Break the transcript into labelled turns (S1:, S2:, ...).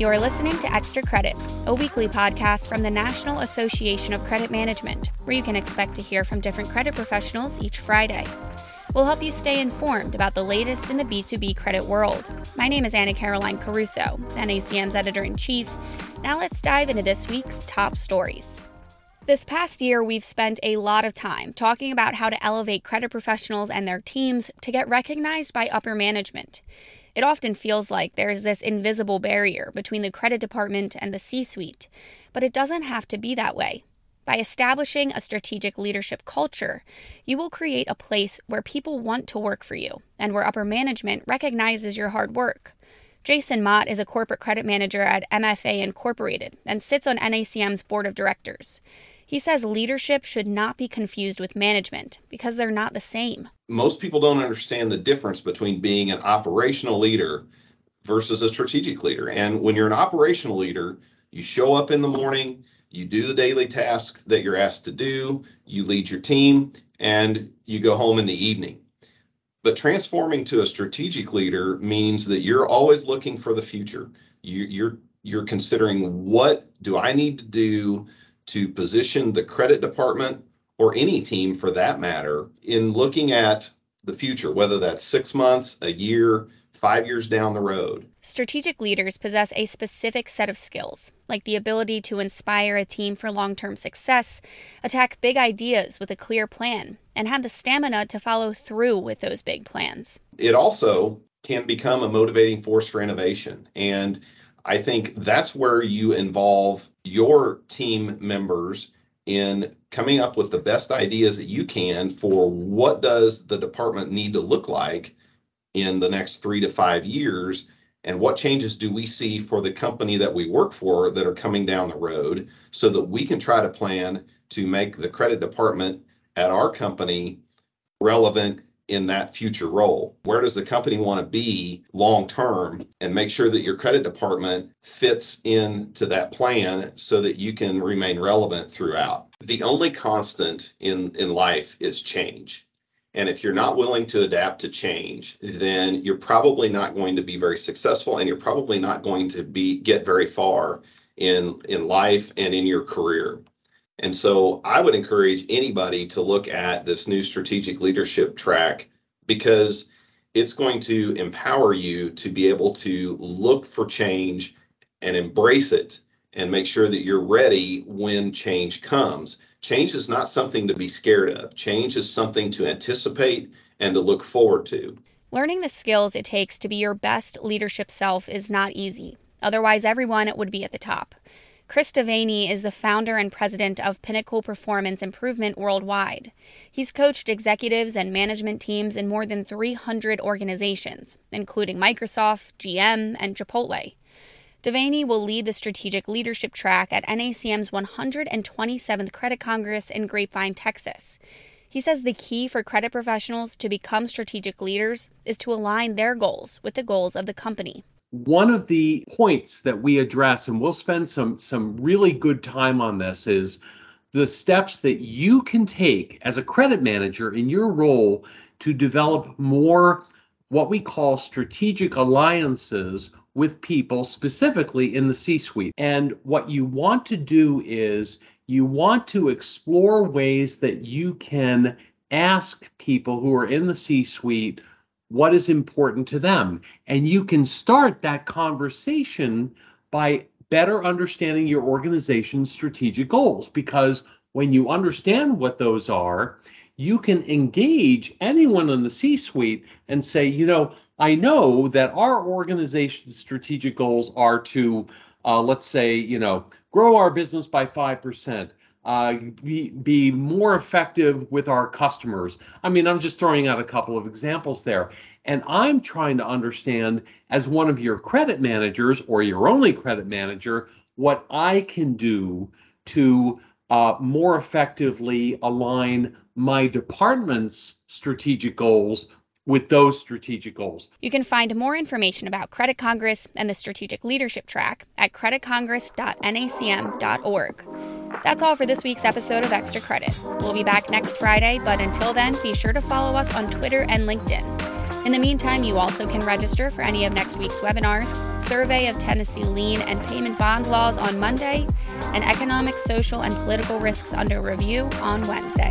S1: You are listening to Extra Credit, a weekly podcast from the National Association of Credit Management, where you can expect to hear from different credit professionals each Friday. We'll help you stay informed about the latest in the B2B credit world. My name is Anna Caroline Caruso, NACM's editor in chief. Now let's dive into this week's top stories. This past year, we've spent a lot of time talking about how to elevate credit professionals and their teams to get recognized by upper management. It often feels like there's this invisible barrier between the credit department and the C suite, but it doesn't have to be that way. By establishing a strategic leadership culture, you will create a place where people want to work for you and where upper management recognizes your hard work. Jason Mott is a corporate credit manager at MFA Incorporated and sits on NACM's board of directors. He says leadership should not be confused with management because they're not the same.
S2: Most people don't understand the difference between being an operational leader versus a strategic leader. And when you're an operational leader, you show up in the morning, you do the daily tasks that you're asked to do, you lead your team, and you go home in the evening. But transforming to a strategic leader means that you're always looking for the future. You, you're you're considering what do I need to do to position the credit department or any team for that matter in looking at the future, whether that's six months, a year, five years down the road.
S1: Strategic leaders possess a specific set of skills, like the ability to inspire a team for long term success, attack big ideas with a clear plan, and have the stamina to follow through with those big plans.
S2: It also can become a motivating force for innovation. And I think that's where you involve your team members in coming up with the best ideas that you can for what does the department need to look like in the next 3 to 5 years and what changes do we see for the company that we work for that are coming down the road so that we can try to plan to make the credit department at our company relevant in that future role? Where does the company want to be long term and make sure that your credit department fits into that plan so that you can remain relevant throughout? The only constant in, in life is change. And if you're not willing to adapt to change, then you're probably not going to be very successful and you're probably not going to be get very far in in life and in your career. And so I would encourage anybody to look at this new strategic leadership track because it's going to empower you to be able to look for change and embrace it and make sure that you're ready when change comes. Change is not something to be scared of. Change is something to anticipate and to look forward to.
S1: Learning the skills it takes to be your best leadership self is not easy. Otherwise, everyone would be at the top. Chris Devaney is the founder and president of Pinnacle Performance Improvement Worldwide. He's coached executives and management teams in more than 300 organizations, including Microsoft, GM, and Chipotle. Devaney will lead the strategic leadership track at NACM's 127th Credit Congress in Grapevine, Texas. He says the key for credit professionals to become strategic leaders is to align their goals with the goals of the company
S3: one of the points that we address and we'll spend some some really good time on this is the steps that you can take as a credit manager in your role to develop more what we call strategic alliances with people specifically in the C suite. And what you want to do is you want to explore ways that you can ask people who are in the C suite what is important to them. And you can start that conversation by better understanding your organization's strategic goals because when you understand what those are, you can engage anyone in the C suite and say, you know, I know that our organization's strategic goals are to, uh, let's say, you know, grow our business by 5%, uh, be, be more effective with our customers. I mean, I'm just throwing out a couple of examples there. And I'm trying to understand, as one of your credit managers or your only credit manager, what I can do to uh, more effectively align my department's strategic goals with those strategic goals.
S1: You can find more information about Credit Congress and the Strategic Leadership Track at creditcongress.nacm.org. That's all for this week's episode of Extra Credit. We'll be back next Friday, but until then, be sure to follow us on Twitter and LinkedIn. In the meantime, you also can register for any of next week's webinars Survey of Tennessee Lien and Payment Bond Laws on Monday, and Economic, Social, and Political Risks Under Review on Wednesday.